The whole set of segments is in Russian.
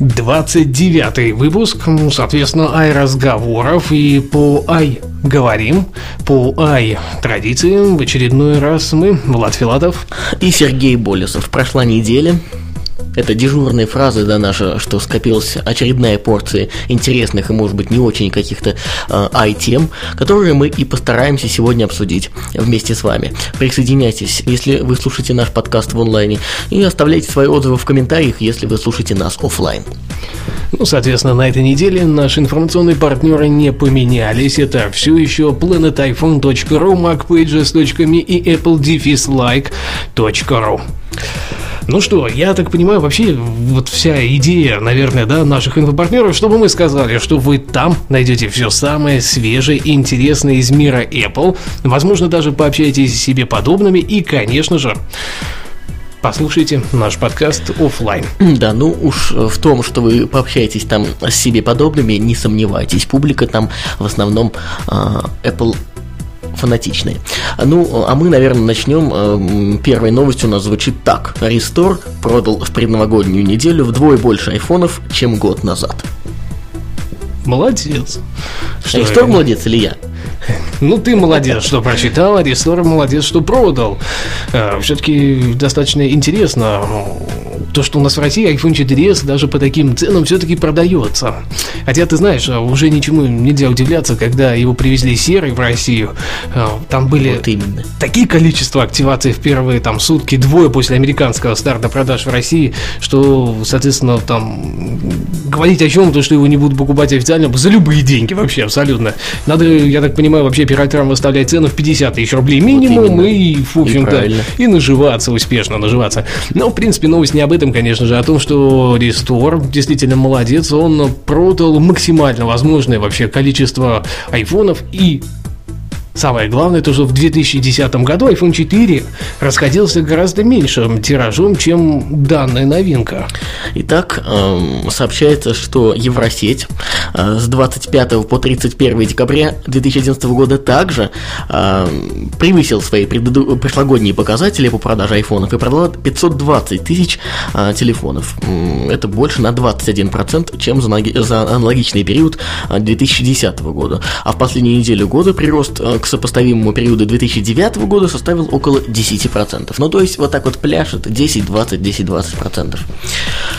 29 выпуск, ну, соответственно, ай разговоров и по ай говорим, по ай традициям в очередной раз мы, Влад Филатов. И Сергей Болесов. Прошла неделя, это дежурные фразы, да, наша, что скопилась очередная порция интересных и, может быть, не очень каких-то э, ай-тем, которые мы и постараемся сегодня обсудить вместе с вами. Присоединяйтесь, если вы слушаете наш подкаст в онлайне, и оставляйте свои отзывы в комментариях, если вы слушаете нас офлайн. Ну, соответственно, на этой неделе наши информационные партнеры не поменялись. Это все еще planetiphone.ru, macpages.me и apple-like.ru. Ну что, я так понимаю, вообще вот вся идея, наверное, да, наших инфопартнеров, чтобы мы сказали, что вы там найдете все самое свежее и интересное из мира Apple, возможно, даже пообщаетесь с себе подобными и, конечно же, послушайте наш подкаст офлайн. Да, ну уж в том, что вы пообщаетесь там с себе подобными, не сомневайтесь. Публика там в основном э, Apple фанатичные. Ну, а мы, наверное, начнем. Первой новостью у нас звучит так. Restore продал в предновогоднюю неделю вдвое больше айфонов, чем год назад. Молодец. Что, Restore молодец или я? Ну, ты молодец, что прочитал, а Рестор молодец, что продал. Все-таки достаточно интересно то, что у нас в России iPhone 4s даже по таким ценам все-таки продается. Хотя, ты знаешь, а, уже ничему нельзя удивляться, когда его привезли серый в Россию. А, там были вот именно. такие количества активаций в первые там сутки, двое после американского старта продаж в России, что, соответственно, там говорить о чем, то, что его не будут покупать официально за любые деньги вообще, абсолютно. Надо, я так понимаю, вообще операторам выставлять цену в 50 тысяч рублей минимум вот и, в общем-то, и, и наживаться успешно, наживаться. Но, в принципе, новость не об этом, конечно же, а о том, что Restore действительно молодец, он продал максимально возможное вообще количество айфонов и Самое главное, то, что в 2010 году iPhone 4 расходился гораздо меньшим тиражом, чем данная новинка. Итак, эм, сообщается, что Евросеть э, с 25 по 31 декабря 2011 года также эм, превысил свои предыду- прошлогодние показатели по продаже айфонов и продала 520 тысяч э, телефонов. Это больше на 21%, чем за, за аналогичный период 2010 года. А в последнюю неделю года прирост к сопоставимому периоду 2009 года составил около 10%. Ну, то есть, вот так вот пляшет 10-20, 10-20%.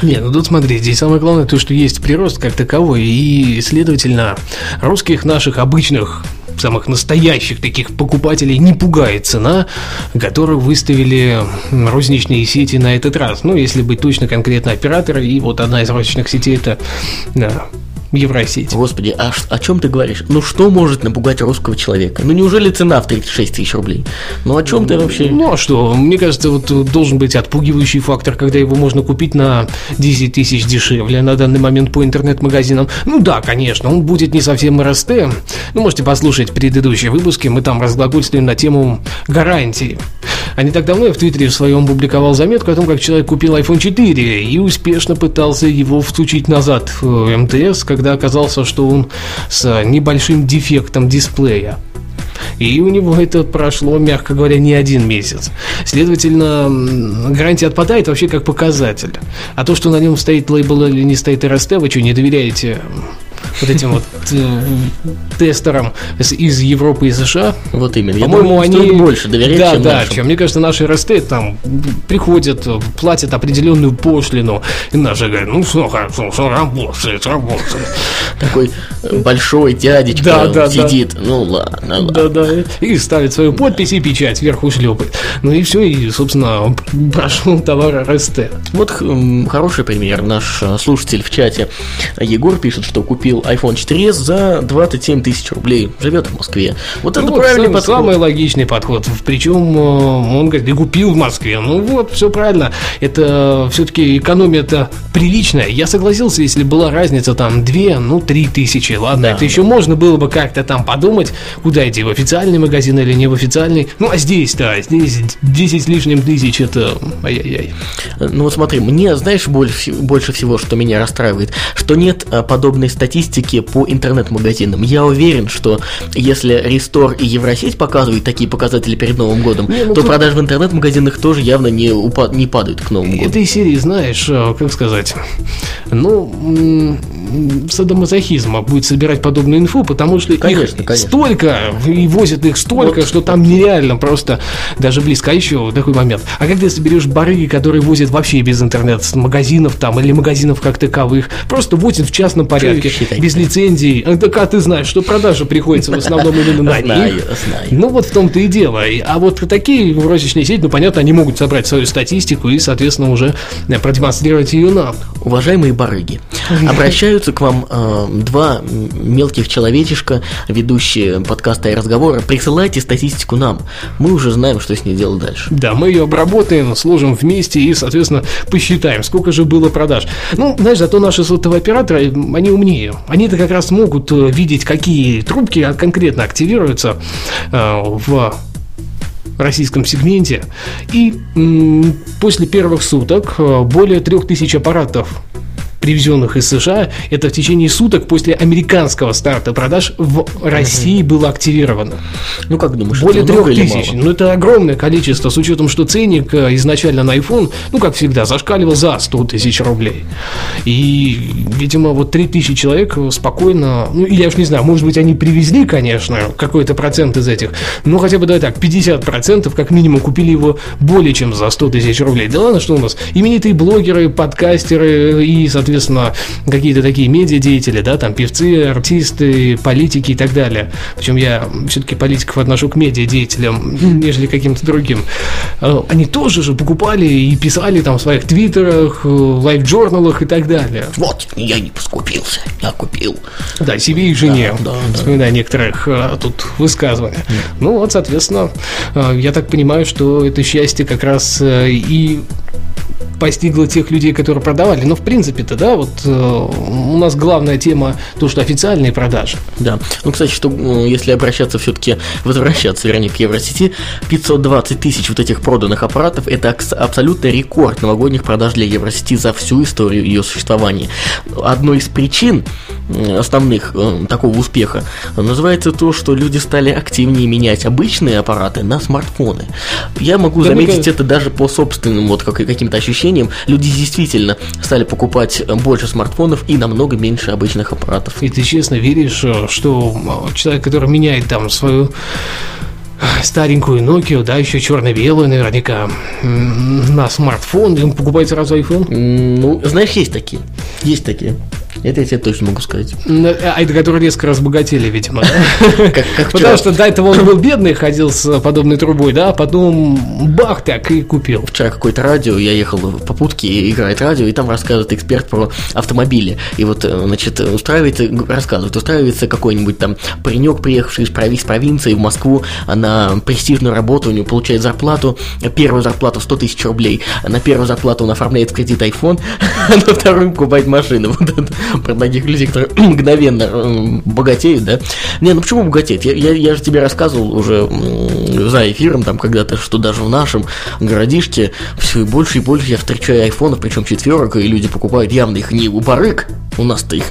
Не, ну тут смотри, здесь самое главное то, что есть прирост как таковой, и, следовательно, русских наших обычных самых настоящих таких покупателей не пугает цена, которую выставили розничные сети на этот раз. Ну, если быть точно конкретно операторы, и вот одна из розничных сетей это Евросеть. Господи, а о чем ты говоришь? Ну что может напугать русского человека? Ну неужели цена в 36 тысяч рублей? Ну о чем ты вообще? Ну а что? Мне кажется, вот должен быть отпугивающий фактор, когда его можно купить на 10 тысяч дешевле на данный момент по интернет-магазинам. Ну да, конечно, он будет не совсем РСТ. Ну можете послушать предыдущие выпуски, мы там разглагольствуем на тему гарантии. А не так давно я в Твиттере в своем публиковал заметку о том, как человек купил iPhone 4 и успешно пытался его втучить назад в МТС, когда оказался, что он с небольшим дефектом дисплея. И у него это прошло, мягко говоря, не один месяц. Следовательно, гарантия отпадает вообще как показатель. А то, что на нем стоит лейбл или не стоит РСТ, вы что, не доверяете вот этим вот э, тестерам из Европы и США. Вот именно. По-моему, они больше доверять, да, чем да, нашим. чем мне кажется, наши РСТ там приходят, платят определенную пошлину, и наши говорят, ну все хорошо, все работает, работает. Такой большой дядечка да, да, сидит, да. ну ладно, ладно. Да, да, и ставит свою подпись и печать сверху шлепает. Ну и все, и, собственно, прошел товар РСТ. Вот хороший пример. Наш э, слушатель в чате Егор пишет, что купил купил iPhone 4s за 27 тысяч рублей. Живет в Москве. Вот Ну это вот правильный сам- подход. Самый логичный подход. Причем э, он говорит, и купил в Москве. Ну вот, все правильно. Это все-таки экономия-то приличная. Я согласился, если была разница там 2, ну 3 тысячи. Ладно, Да, это еще можно было бы как-то там подумать, куда идти, в официальный магазин или не в официальный. Ну а здесь-то, здесь 10 с лишним тысяч, это ай-яй-яй. Ну вот смотри, мне, знаешь, больше, больше всего, что меня расстраивает, что нет а, подобной статистики по интернет-магазинам. Я уверен, что если Рестор и Евросеть показывают такие показатели перед Новым годом, Не, ну то тут- продажи в интернет-магазинах тоже явно не, упа- не падают к Новому году. Этой серии, знаешь, э, как сказать, ну, садомазохизма будет собирать подобную инфу, потому что Конечно, их конечно. столько, и возят их столько, Вот. что там нереально просто даже близко. А еще такой момент. А когда ты соберешь барыги, которые возят вообще без интернет-магазинов там, или магазинов как таковых, просто возят в частном порядке. Без лицензий, а, так а ты знаешь, что продажа приходится в основном именно на Знаю, них. знаю. Ну вот в том-то и дело. А вот такие розничные сети, ну понятно, они могут собрать свою статистику и, соответственно, уже э, продемонстрировать ее нам. Уважаемые барыги, обращаются к вам э, два мелких человечишка, ведущие подкаста и разговора. Присылайте статистику нам. Мы уже знаем, что с ней делать дальше. Да, мы ее обработаем, сложим вместе и, соответственно, посчитаем, сколько же было продаж. Ну, знаешь, зато наши сотовые операторы, они умнее. Они-то как раз могут э, видеть, какие трубки а, конкретно активируются э, в российском сегменте. И после первых суток э, более трех тысяч аппаратов привезенных из США, это в течение суток после американского старта продаж в России было активировано. Ну как думаешь, Более трех тысяч. Ну, это огромное количество, с учетом, что ценник э, изначально на iPhone, ну, как всегда, зашкаливал за 100 тысяч рублей. И, видимо, вот 3 тысячи человек спокойно, ну, я уж не знаю, может быть, они привезли, конечно, какой-то процент из этих, но хотя бы, давай так, 50% как минимум купили его более чем за 100 тысяч рублей. Да ладно, что у нас именитые блогеры, подкастеры и, соответственно, какие-то такие медиадеятели, да, там певцы, артисты, политики и так далее. Причем я все-таки политиков отношу к медиадеятелям, нежели каким-то другим. Э, Они тоже же покупали и писали там в своих твиттерах, э, лайв-журналах и так далее. Вот, я не поскупился, я купил. Да, себе и жене. Да, да, да. Вспоминая некоторых э, тут высказывания. Ну вот, соответственно, я так понимаю, что это счастье как раз и постигло тех людей, которые продавали. Но в принципе-то, да, вот э, у нас главная тема то, что официальные продажи. Да. Ну, кстати, что м, если обращаться все-таки, возвращаться, вернее, к Евросети, 520 тысяч вот этих проданных аппаратов – это абсолютно рекорд новогодних продаж для Евросети за всю историю ее существования. Одной из причин м, основных э, такого успеха называется то, что люди стали активнее менять обычные аппараты на смартфоны. Я могу Да, заметить кажется- это даже по собственным вот как- каким-то ощущениям. Люди действительно стали покупать э, больше смартфонов и намного меньше обычных аппаратов. И ты честно веришь, э, что э, человек, который меняет там свою старенькую Nokia, да, еще черно-белую наверняка, на смартфон, он покупает сразу iPhone? Ну, знаешь, есть такие. Есть такие. Это я тебе точно могу сказать. М, А это которые резко разбогатели, видимо. Потому что до этого он был бедный, ходил с подобной трубой, да, а потом бах, так и купил. Вчера какое-то радио, я ехал в попутке, играет радио, и там рассказывает эксперт про автомобили. И вот, э, значит, устраивается, рассказывает, устраивается какой-нибудь там паренек, приехавший из, прови- из провинции в Москву а на престижную работу, у него получает зарплату, первую зарплату 100 тысяч рублей, на первую зарплату он оформляет в кредит iPhone, а на вторую покупает машину. Вот это про таких людей, которые мгновенно богатеют, да? Не, ну почему богатеют? Я, я, я же тебе рассказывал уже за эфиром там когда-то, что даже в нашем городишке все больше и больше я встречаю айфонов, причем четверок, и люди покупают явно их не у барыг, у нас-то их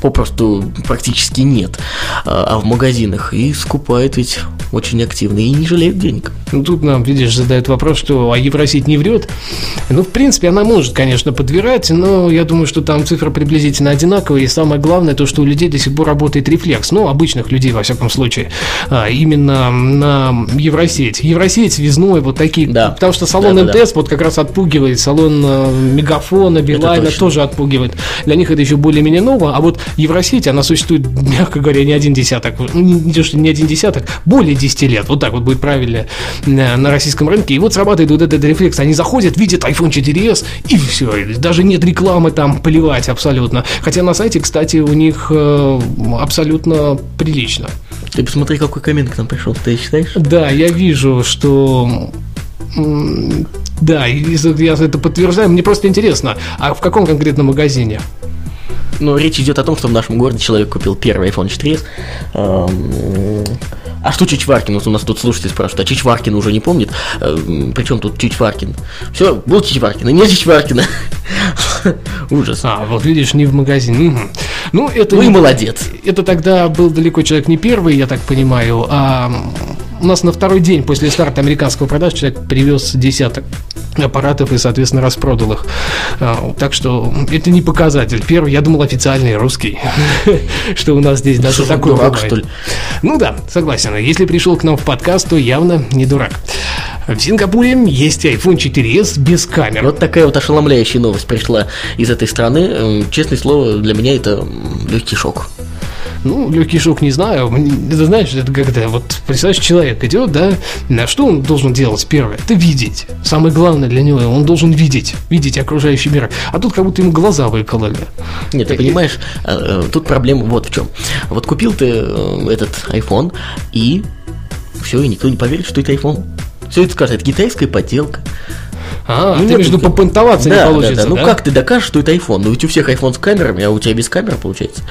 попросту практически нет, а, а в магазинах, и скупают ведь очень активно и не жалеют денег. Ну, тут нам, видишь, задают вопрос, что а Евросеть не врет. Ну, в принципе, она может, конечно, подбирать, но я думаю, что там цифры приблизительно одинаковые. И самое главное, то, что у людей до сих пор работает рефлекс. Ну, обычных людей, во всяком случае. А, именно на Евросеть. Евросеть, связной, вот такие. Да. Потому что салон Да-да-да. МТС вот как раз отпугивает, салон э, Мегафона, Билайна тоже отпугивает. Для них это еще более-менее ново, а вот Евросеть, она существует, мягко говоря, не один десяток, не, не один десяток, более 10 лет, вот так вот будет правильно на, на российском рынке, и вот срабатывает вот этот рефлекс, они заходят, видят iPhone 4s, и все, даже нет рекламы там, плевать абсолютно, хотя на сайте, кстати, у них э, абсолютно прилично. Ты посмотри, какой коммент к нам пришел, ты читаешь? Да, я вижу, что да, я это подтверждаю. Мне просто интересно, а в каком конкретном магазине? Ну, речь идет о том, что в нашем городе человек купил первый iPhone 4s. А что Чичваркин? Вот у нас тут слушатели спрашивают, а Чичваркин уже не помнит? Причем тут Чичваркин? Все, был Чичваркин, и нет Чичваркина. Ужас. А, вот видишь, не в магазине. Угу. Ну, это... Ну и молодец. Это тогда был далеко человек не первый, я так понимаю, а у нас на второй день после старта американского продаж человек привез десяток аппаратов и, соответственно, распродал их. А, так что это не показатель. Первый, я думал, официальный русский, что у нас здесь даже такой дурак, что ли? Ну да, согласен. Если пришел к нам в подкаст, то явно не дурак. В Сингапуре есть iPhone 4s без камер. Вот такая вот ошеломляющая новость пришла из этой страны. Честное слово, для меня это легкий шок. Ну, легкий шок не знаю. Это знаешь, это когда вот представляешь, человек идет, да, на что он должен делать первое? Это видеть. Самое главное для него, он должен видеть, видеть окружающий мир. А тут как будто ему глаза выкололи. Нет, ты и... понимаешь, э, э, тут проблема вот в чем. Вот купил ты э, этот iPhone и все, и никто не поверит, что это iPhone. Все это скажет, это китайская поделка. А, ну, ты между попонтоваться да, не получится, да, да. Ну, как ты докажешь, что это iPhone? Ну, ведь у всех iPhone с камерами, а у тебя без камеры получается.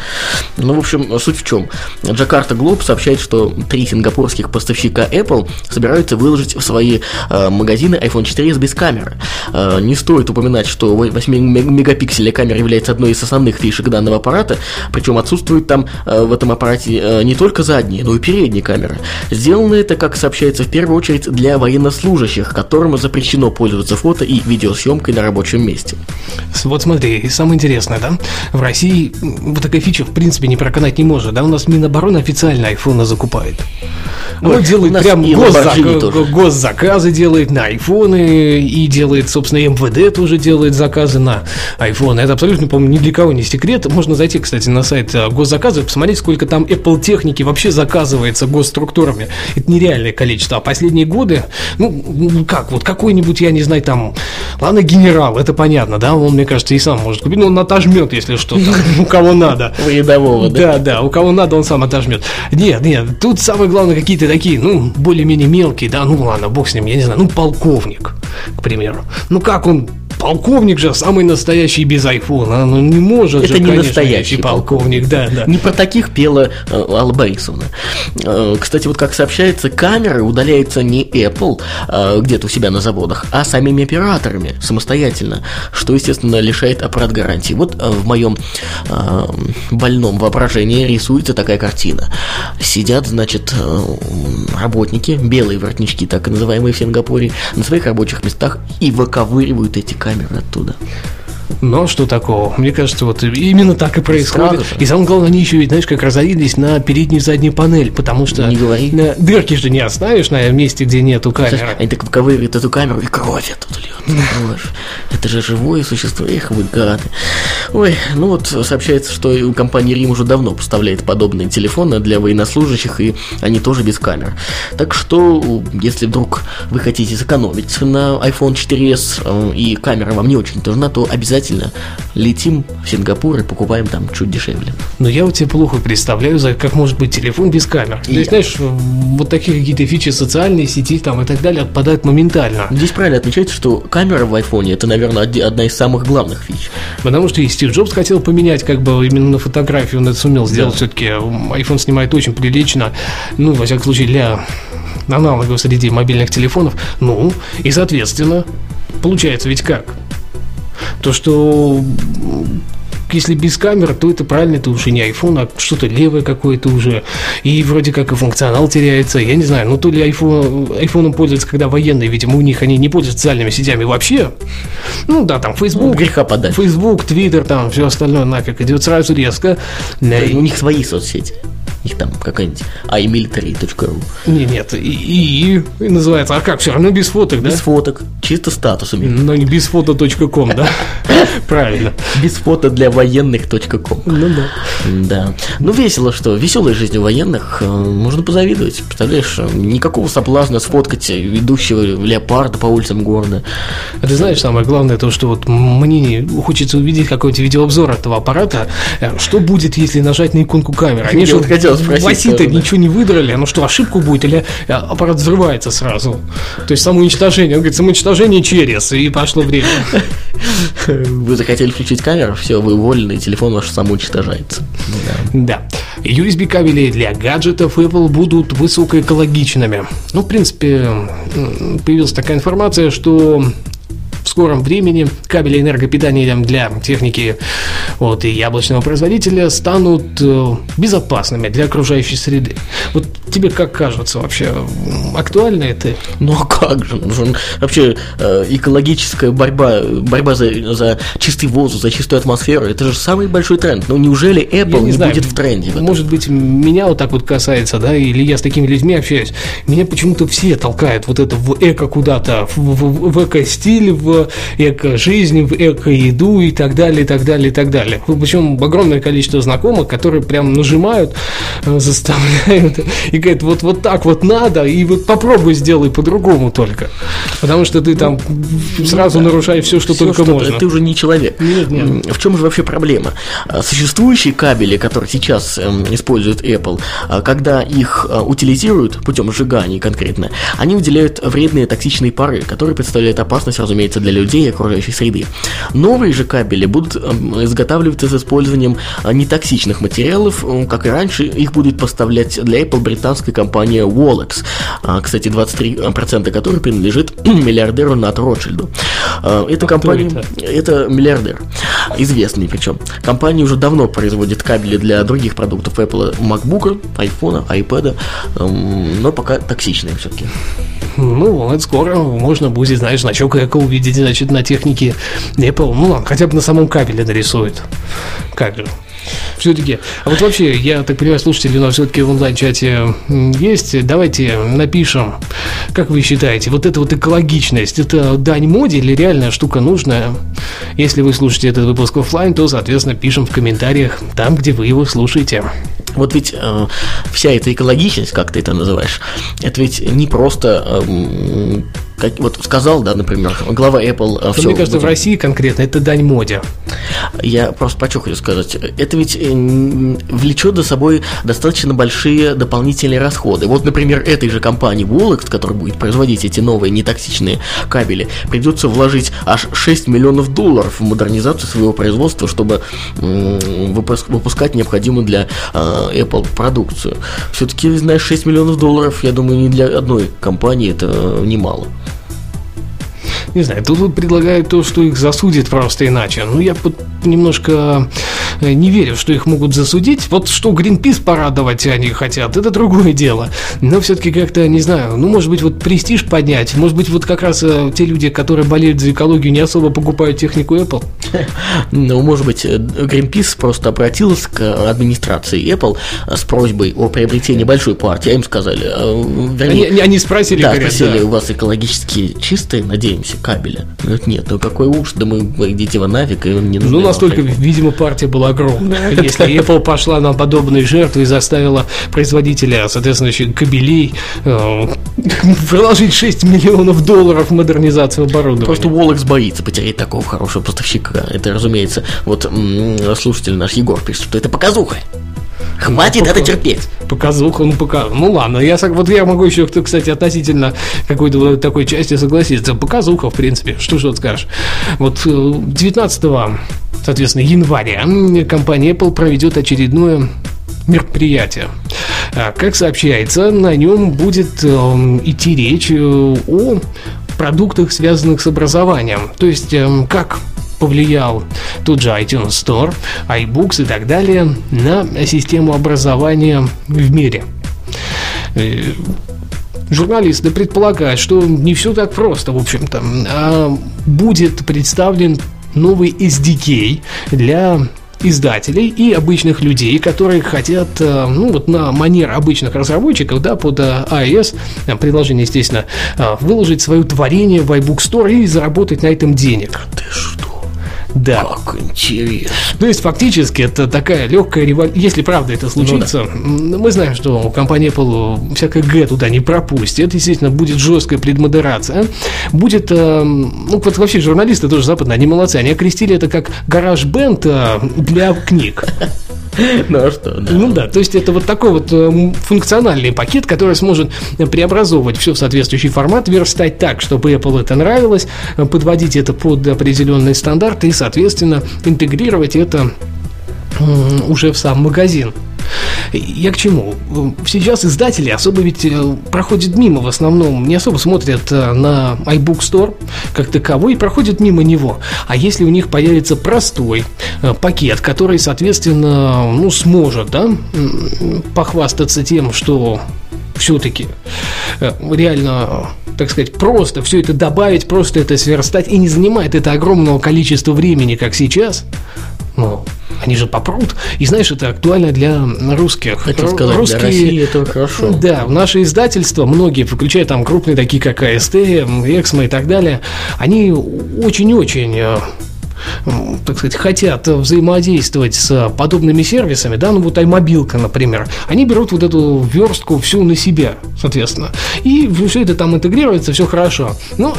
Ну, в общем, суть в чем. Джакарта Глоб сообщает, что три сингапурских поставщика Apple собираются выложить в свои э, магазины iPhone 4s без камеры. Э, не стоит упоминать, что 8-мегапиксельная камера является одной из основных фишек данного аппарата, причем отсутствует там э, в этом аппарате э, не только задние, но и передние камеры. Сделано это, как сообщается, в первую очередь для военнослужащих, которым запрещено пользоваться фото и видеосъемкой на рабочем месте. Вот смотри, самое интересное, да, в России вот такая фича в принципе не проканать не может, да, у нас Минобороны официально айфоны закупает. Он делает прям госзак... госзаказы делает на айфоны и делает, собственно, МВД тоже делает заказы на айфоны. Это абсолютно, по-моему, ни для кого не секрет. Можно зайти, кстати, на сайт э, госзаказа и посмотреть, сколько там Apple техники вообще заказывается госструктурами. Это нереальное количество. А последние годы, ну, как, вот какой-нибудь, я не знаю, там там, ладно, генерал, это понятно, да, он, мне кажется, и сам может купить, но он отожмет, если что, у кого надо. У рядового, да? Да, да, у кого надо, он сам отожмет. Нет, нет, тут самое главное какие-то такие, ну, более-менее мелкие, да, ну ладно, бог с ним, я не знаю, ну, полковник, к примеру. Ну, как он полковник же самый настоящий без айфона. Ну не может Это же, не конечно, настоящий полковник, да, да. Не про таких пела э, Алла Борисовна. Э, кстати, вот как сообщается, камеры удаляются не Apple э, где-то у себя на заводах, а самими операторами самостоятельно, что, естественно, лишает аппарат гарантии. Вот э, в моем э, больном воображении рисуется такая картина. Сидят, значит, э, работники, белые воротнички, так называемые в Сингапуре, на своих рабочих местах и выковыривают эти камеры оттуда. Но что такого? Мне кажется, вот именно так и происходит. И самое главное, они еще, знаешь, как разорились на переднюю и заднюю панель, потому что не говори. На дырки же не оставишь на месте, где нету камеры. Они так выковыривают эту камеру, и кровь оттуда льет. Это же живое существо, их вы гады. Ой, ну вот сообщается, что у компании Рим уже давно поставляет подобные телефоны для военнослужащих, и они тоже без камер. Так что, если вдруг вы хотите сэкономить на iPhone 4s, э, и камера вам не очень нужна, то обязательно обязательно летим в Сингапур и покупаем там чуть дешевле. Но я вот тебе плохо представляю, как может быть телефон без камер. И То есть, знаешь, вот такие какие-то фичи социальные сети там и так далее отпадают моментально. Здесь правильно отмечается, что камера в айфоне это, наверное, одна из самых главных фич. Потому что и Стив Джобс хотел поменять, как бы именно на фотографию он это сумел сделать. Да. Все-таки iPhone снимает очень прилично. Ну, во всяком случае, для аналогов среди мобильных телефонов. Ну, и соответственно, получается ведь как? То, что если без камер, то это правильно, это уже не iPhone, а что-то левое какое-то уже. И вроде как и функционал теряется. Я не знаю, ну то ли iPhone, iPhone пользуются, когда военные, видимо, у них они не пользуются социальными сетями вообще. Ну да, там Facebook, ну, греха подать. Facebook, Twitter, там все остальное нафиг идет сразу резко. Да, у них свои соцсети. Их там какая-нибудь iMilitary.ru. Не, нет, и, и, и называется, а как, все равно без фоток, да? Без фоток, чисто статусами. Но не без фото.ком, да? Правильно. Без фото для военных.ком. Ну да. Да. Ну, весело, что веселой жизнью военных э, можно позавидовать. Представляешь, э, никакого соблазна сфоткать ведущего леопарда по улицам города. А ты знаешь, самое главное, то, что вот мне не хочется увидеть какой-нибудь видеообзор этого аппарата. Э, Что будет, если нажать на иконку камеры? Они же вот хотел спросить в оси-то тоже, да. ничего не выдрали. Ну что, ошибку будет или э, аппарат взрывается сразу? То есть самоуничтожение. Он говорит, самоуничтожение через. И пошло время. Вы захотели включить камеру, все, вы уволены, и телефон ваш самоуничтожается. Да. Да. USB кабели для гаджетов Apple будут высокоэкологичными. Ну, в принципе, появилась такая информация, что скором времени кабели энергопитания для техники вот, и яблочного производителя станут э, безопасными для окружающей среды. Вот тебе как кажется вообще, актуально это? Ну а как же? Ну, Вообще э, экологическая борьба, борьба за, за чистый воздух, за чистую атмосферу, это же самый большой тренд. Ну неужели Apple Я не, знаю, будет в тренде? в этом? Может быть, меня вот так вот касается, да, или я с такими людьми общаюсь. Меня почему-то все толкают вот это в эко куда-то, в, в- в эко-стиль, в эко-жизнь, в эко-еду и так далее, и так далее, и так далее. Причем огромное количество знакомых, которые прям нажимают, э, заставляют и говорят, вот, вот так вот надо, и вот попробуй сделай по-другому только. Потому что ты там сразу нарушаешь все, что Всё, только что можно. Ты уже не человек. Нет, нет. В чем же вообще проблема? А, Существующие кабели, которые сейчас эм, использует Apple, а, когда их а, утилизируют путем сжигания конкретно, они выделяют вредные токсичные пары, которые представляют опасность, разумеется, для людей и окружающей среды. Новые же кабели будут эм, изготавливаться с использованием нетоксичных материалов, как и раньше, их будет поставлять для Apple британская компания Wolex, а, кстати, 23% которой принадлежит миллиардеру Нат Ротшильду. А, Эта компания, это? миллиардер, известный причем. Компания уже давно производит кабели для других продуктов Apple, MacBook, iPhone, iPad, но пока токсичные все-таки. Ну, вот скоро можно будет, знаешь, значок эко увидеть, значит, на технике Apple. Ну, хотя бы на самом кабеле нарисует. Как же. Все-таки, а вот вообще, я так понимаю, слушатели у нас все-таки в онлайн-чате есть. Давайте напишем, как вы считаете, вот эта вот экологичность, это дань моде или реальная штука нужная? Если вы слушаете этот выпуск оффлайн, то, соответственно, пишем в комментариях там, где вы его слушаете. Вот ведь э, вся эта экологичность, как ты это называешь, это ведь не просто, эм, как, вот сказал, да, например, глава Apple, э, Но всё, мне кажется, в России конкретно это дань моде. Я просто про что хочу сказать. Это ведь э, влечет за собой достаточно большие дополнительные расходы. Вот, например, этой же компании Wolex, которая будет производить эти новые нетоксичные кабели, придется вложить аж 6 миллионов долларов в модернизацию своего производства, чтобы выпуск- выпускать необходимую для э, Apple продукцию. Все-таки, знаешь, 6 миллионов долларов, я думаю, не для одной компании это немало. Не знаю, тут вот предлагают то, что их засудят просто иначе. Ну, я вот немножко э, не верю, что их могут засудить. Вот что Гринпис порадовать они хотят, это другое дело. Но все-таки как-то, не знаю, ну, может быть, вот престиж поднять. Может быть, вот как раз э, те люди, которые болеют за экологию, не особо покупают технику Apple. Ну, может быть, э, Greenpeace просто обратился к администрации Apple с просьбой о приобретении большой партии, им сказали, э, вернее, Они, они спросили, да, говорят, спросили, да. у вас экологически чистые, надеемся, кабели? Говорят, нет, ну какой уж, да мы идите вы нафиг, и он не нужны Ну, вам настолько, iPhone». видимо, партия была огромная. Если Apple пошла на подобные жертвы и заставила производителя, соответственно, еще кабелей э, приложить 6 миллионов долларов в модернизацию оборудования. Просто Волекс боится потерять такого хорошего поставщика. Это, разумеется, вот слушатель наш Егор пишет, что это показуха. Хватит Ну, это пока- терпеть. Показуха, ну пока. Ну ладно, я вот я могу еще, кстати, относительно какой-то вот такой части согласиться. Показуха, в принципе, что же вот скажешь. Вот э, 19 соответственно, января компания Apple проведет очередное мероприятие. А, Как сообщается, на нем будет э, идти речь э, о продуктах, связанных с образованием. То есть, эм, как повлиял тот же iTunes Store, iBooks и так далее на систему образования в мире. Э, Журналисты предполагают, что не все так просто, в общем-то. А будет представлен новый SDK для издателей и обычных людей, которые хотят, э, ну вот на манер обычных разработчиков, да, под э, iOS, приложение, естественно, выложить свое творение в iBook Store и заработать на этом денег. Ты что? Да. Как интересно. То есть фактически это такая легкая революция. Если правда это случится, м, мы знаем, что компания Apple всякое Г туда не пропустит. Естественно, будет жесткая предмодерация. Будет, э, ну вот вообще журналисты тоже западные, они молодцы. Они окрестили это как гараж бенд для книг. Ну а что. Ну да, то есть это вот такой вот э, функциональный пакет, который сможет преобразовывать все в соответствующий формат, верстать так, чтобы Apple это нравилось, э, подводить это под определенные стандарты и, соответственно, интегрировать это уже в сам магазин. Я к чему? Сейчас издатели особо ведь э, проходят мимо в основном, не особо смотрят э, на iBook Store как таковой и проходят мимо него. А если у них появится простой э, пакет, который, соответственно, ну, сможет да, похвастаться тем, что все-таки реально, так сказать, просто все это добавить, просто это сверстать и не занимает это огромного количества времени, как сейчас, ну, они же попрут. И знаешь, это актуально для русских. Хотел сказать, для России это хорошо. Да, наши издательства, многие, включая там крупные такие, как АСТ, Эксмо и так далее, они очень-очень э, так сказать, хотят взаимодействовать с подобными сервисами, да, ну вот iMobilка, например, они берут вот эту верстку всю на себя, соответственно, и все это там интегрируется, все хорошо. Но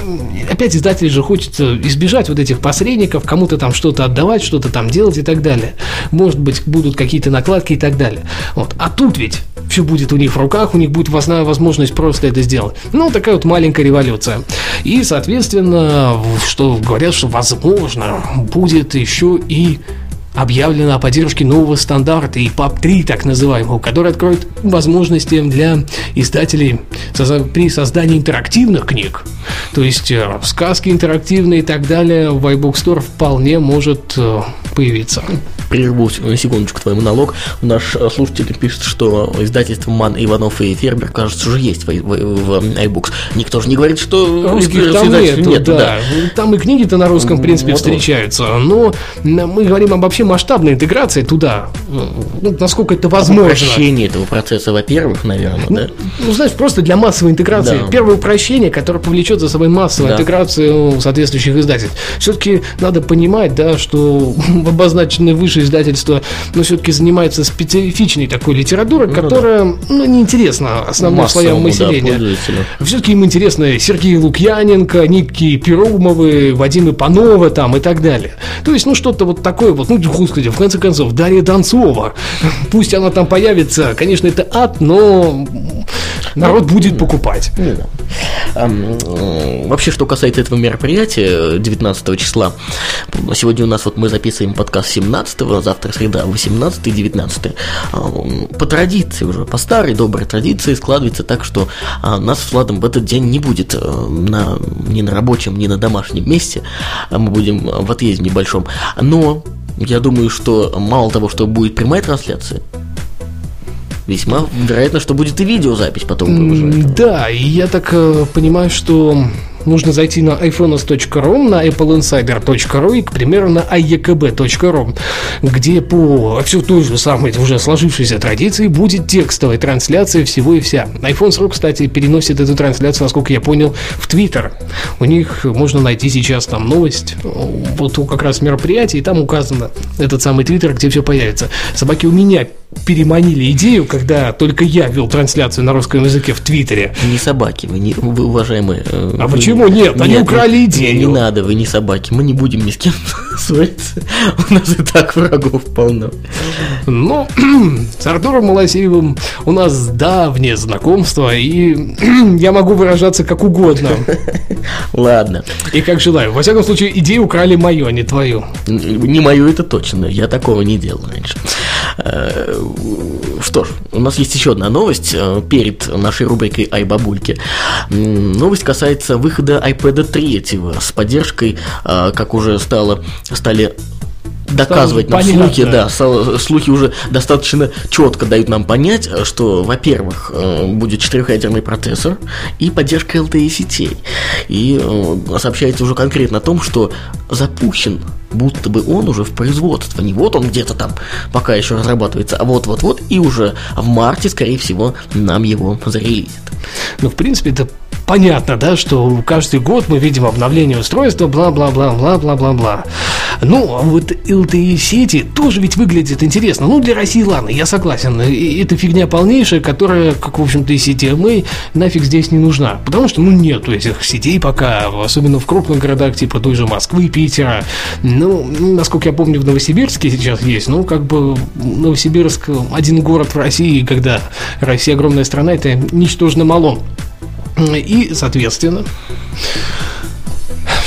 опять издатель же хочет избежать вот этих посредников, кому-то там что-то отдавать, что-то там делать и так далее. Может быть, будут какие-то накладки и так далее. Вот. А тут ведь все будет у них в руках, у них будет возможность просто это сделать. Ну, такая вот маленькая революция. И, соответственно, что говорят, что возможно будет еще и объявлено о поддержке нового стандарта EPUB-3, так называемого, который откроет возможности для издателей при создании интерактивных книг. То есть э, сказки интерактивные и так далее в iBook Store вполне может э, появиться. Прерву секундочку твой монолог. Наш э, слушатель пишет, что издательство Ман, Иванов и Фербер, кажется, уже есть в, в, в iBooks. Никто же не говорит, что Русских там издательств нету, нету, да. Там и книги-то на русском, в принципе, Вот-вот. встречаются. Но мы говорим об вообще масштабной интеграции туда. Ну, насколько это возможно. Упрощение этого процесса, во-первых, наверное, да? Ну, знаешь, просто для массовой интеграции. Да. Первое упрощение, которое повлечет за собой массовую Да. интеграцию соответствующих издательств. Все-таки надо понимать, да, что обозначенное выше издательство, ну, все-таки занимается специфичной такой литературой, Ну да. которая, ну, неинтересна основному слоям Массовому, да, населения. пользователю. все-таки им интересны Сергей Лукьяненко, Ники Перумовы, Вадим Ипанова там и так далее. То есть, ну, что-то вот такое вот, ну, господи, в конце концов, Дарья Донцова. Пусть она там появится, конечно, это ад, но народ будет покупать. Ну Вообще, что касается этого мероприятия, 19 числа, сегодня у нас вот мы записываем подкаст 17 завтра среда, 18 и 19 Ам, По традиции уже, по старой доброй традиции складывается так, что а, нас с Владом в этот день не будет э, на, ни на рабочем, ни на домашнем месте, А мы будем в отъезде небольшом, но я думаю, что мало того, что будет прямая трансляция, весьма вероятно, что будет и видеозапись потом выложена. Да, и я так э, понимаю, что нужно зайти на iPhones.ru, на appleinsider.ru и, к примеру, на iekb.ru, где по все той же самой уже сложившейся традиции будет текстовая трансляция всего и вся. iPhones.ru, кстати, переносит эту трансляцию, насколько я понял, в Twitter. У них можно найти сейчас там новость, вот как раз мероприятие, и там указано этот самый Twitter, где все появится. Собаки у меня переманили идею, когда только я вел трансляцию на русском языке в Твиттере. Не собаки, вы, не, вы уважаемые. э, А вы- почему нет? Они украли не- идею. Не, не надо, вы не собаки. Мы не будем ни с кем ссориться. У нас и так врагов полно. Но с Артуром Малосеевым у нас давнее знакомство, и я могу выражаться как угодно Ладно. и как желаю. Во всяком случае, идею украли мою, а не твою. Не мою это точно. Я такого не делал раньше. Э, Что ж, у нас есть еще одна новость э, перед нашей рубрикой «Ай, бабульки». Новость касается выхода iPad 3 с поддержкой, э, как уже стало, стали доказывать нам понятно. слухи, да, слухи уже достаточно четко дают нам понять, что, во-первых, э, будет четырехъядерный процессор и поддержка LTE сетей. И э, сообщается уже конкретно о том, что запущен будто бы он уже в производство. Не вот он где-то там пока еще разрабатывается, а вот-вот-вот, и уже в марте, скорее всего, нам его зарелизят. Ну, в принципе, это понятно, да, что каждый год мы видим обновление устройства, бла-бла-бла-бла-бла-бла-бла. Ну, а вот LTE-сети тоже ведь выглядят интересно. Ну, для России, ладно, я согласен. Это фигня полнейшая, которая, как, в общем-то, и CTMA нафиг здесь не нужна. Потому что, ну, нету этих сетей пока, особенно в крупных городах, типа той же Москвы, Питера. Ну, насколько я помню, в Новосибирске сейчас есть. Ну, как бы Новосибирск один город в России, когда Россия огромная страна, это ничтожно мало. И, соответственно,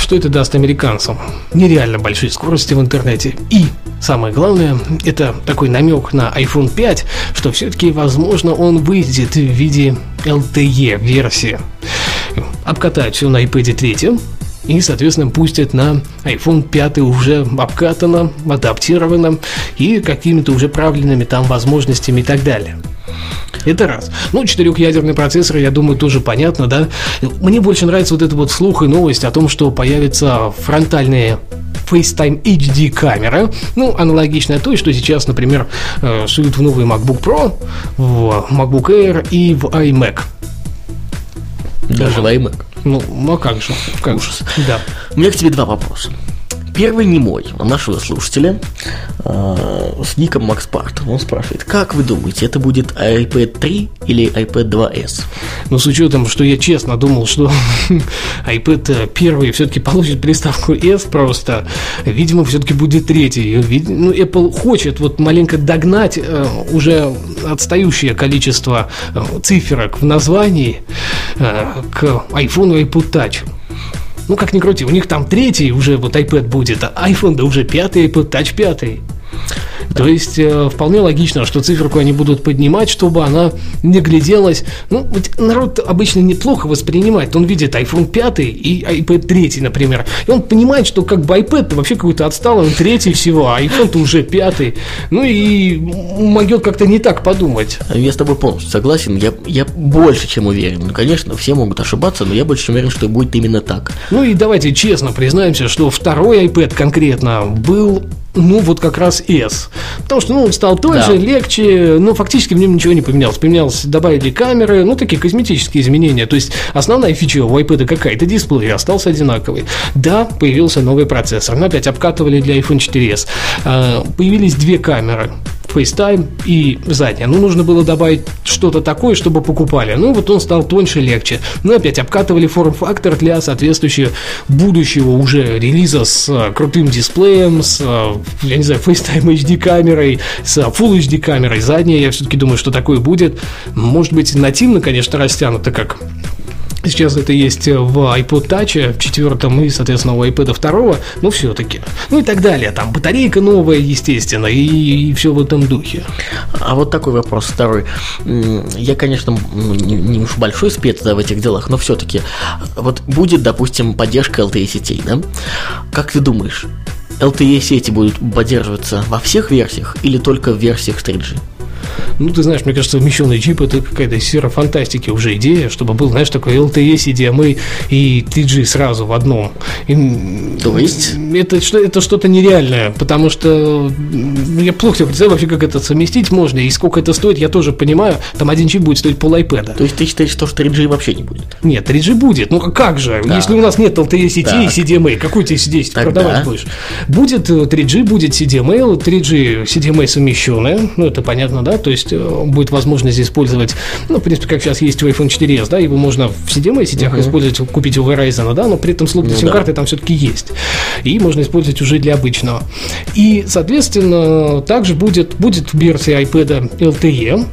что это даст американцам? Нереально большие скорости в интернете. И самое главное, это такой намек на iPhone 5, что все-таки, возможно, он выйдет в виде LTE версии. Обкатают все на iPad 3 и, соответственно, пустят на iPhone 5 уже обкатано, адаптировано и какими-то уже правильными там возможностями и так далее. Это раз. Ну, четырехъядерный процессор, я думаю, тоже понятно, да. Мне больше нравится вот эта вот слух и новость о том, что появятся фронтальные FaceTime HD камера, ну, аналогичная той, что сейчас, например, э, суют в новый MacBook Pro, в MacBook Air и в iMac. Даже в iMac. Ну, а как же? Как Ужас. Да. У меня к тебе два вопроса. Первый не мой, а нашего слушателя э, с ником Макс Парт. Он спрашивает, как вы думаете, это будет iPad 3 или iPad 2s? Но с учетом, что я честно думал, что iPad первый все-таки получит приставку S просто, видимо, все-таки будет третий. Ну, Apple хочет вот маленько догнать э, уже отстающее количество э, циферок в названии э, к iPhone и iPod Touch. Ну, как ни крути, у них там третий уже вот iPad будет, а iPhone да уже пятый, iPod Touch пятый. То есть э, вполне логично, что циферку они будут поднимать, чтобы она не гляделась. Ну, ведь народ обычно неплохо воспринимает. Он видит iPhone 5 и iPad 3, например. И он понимает, что как бы iPad вообще какой-то отсталый, он третий всего, а iPhone-то уже пятый. Ну и могет как-то не так подумать. Я с тобой полностью согласен, я, я больше чем уверен. Ну, конечно, все могут ошибаться, но я больше чем уверен, что будет именно так. Ну и давайте честно признаемся, что второй iPad конкретно был ну, вот как раз S. Потому что, ну, он стал тоньше, Да. легче, но фактически в нем ничего не поменялось. Поменялось, добавили камеры, ну, такие косметические изменения. То есть, основная фича у iPad какая-то дисплей остался одинаковый. Да, появился новый процессор, но опять обкатывали для iPhone 4s. А, Появились две камеры. FaceTime и задняя. Ну, нужно было добавить что-то такое, чтобы покупали. Ну, вот он стал тоньше, легче. Ну, опять обкатывали форм-фактор для соответствующего будущего уже релиза с а, крутым дисплеем, с, а, я не знаю, FaceTime HD камерой, с Full HD камерой задняя. Я все-таки думаю, что такое будет. Может быть, нативно, конечно, растянуто, как Сейчас это есть в iPod Touch четвертом и, соответственно, у iPad второго, но все-таки. Ну и так далее. Там батарейка новая, естественно, и, все в этом духе. А вот такой вопрос второй. Я, конечно, м, не, не уж большой спец да, в этих делах, но все-таки вот будет, допустим, поддержка LTE сетей, да? Как ты думаешь, LTE сети будут поддерживаться во всех версиях или только в версиях 3G? Ну, ты знаешь, мне кажется, совмещенный чип это какая-то сфера фантастики уже идея, чтобы был, знаешь, такой LTE, CDMA и 3G сразу в одном. И, То есть? Это, это что-то нереальное, потому что я плохо себе представляю вообще, как это совместить можно, и сколько это стоит, я тоже понимаю, там один чип будет стоить пол iPad. То есть ты считаешь, что 3G вообще не будет? Нет, 3G будет. Ну а как же? Да. Если у нас нет LTE сетей и Так. CDMA, какой ты здесь Тогда? продавать будешь? Будет э, 3G, будет CDMA, 3G, CDMA совмещенная, ну это понятно, да, то есть э, будет возможность использовать, ну, в принципе, как сейчас есть у iPhone 4s, да, его можно в CDMA сетях использовать, купить у Verizon, да, но при этом слот для Ну сим-карты там все-таки есть. И можно использовать уже для обычного. И, соответственно, также будет, будет версия iPad LTE,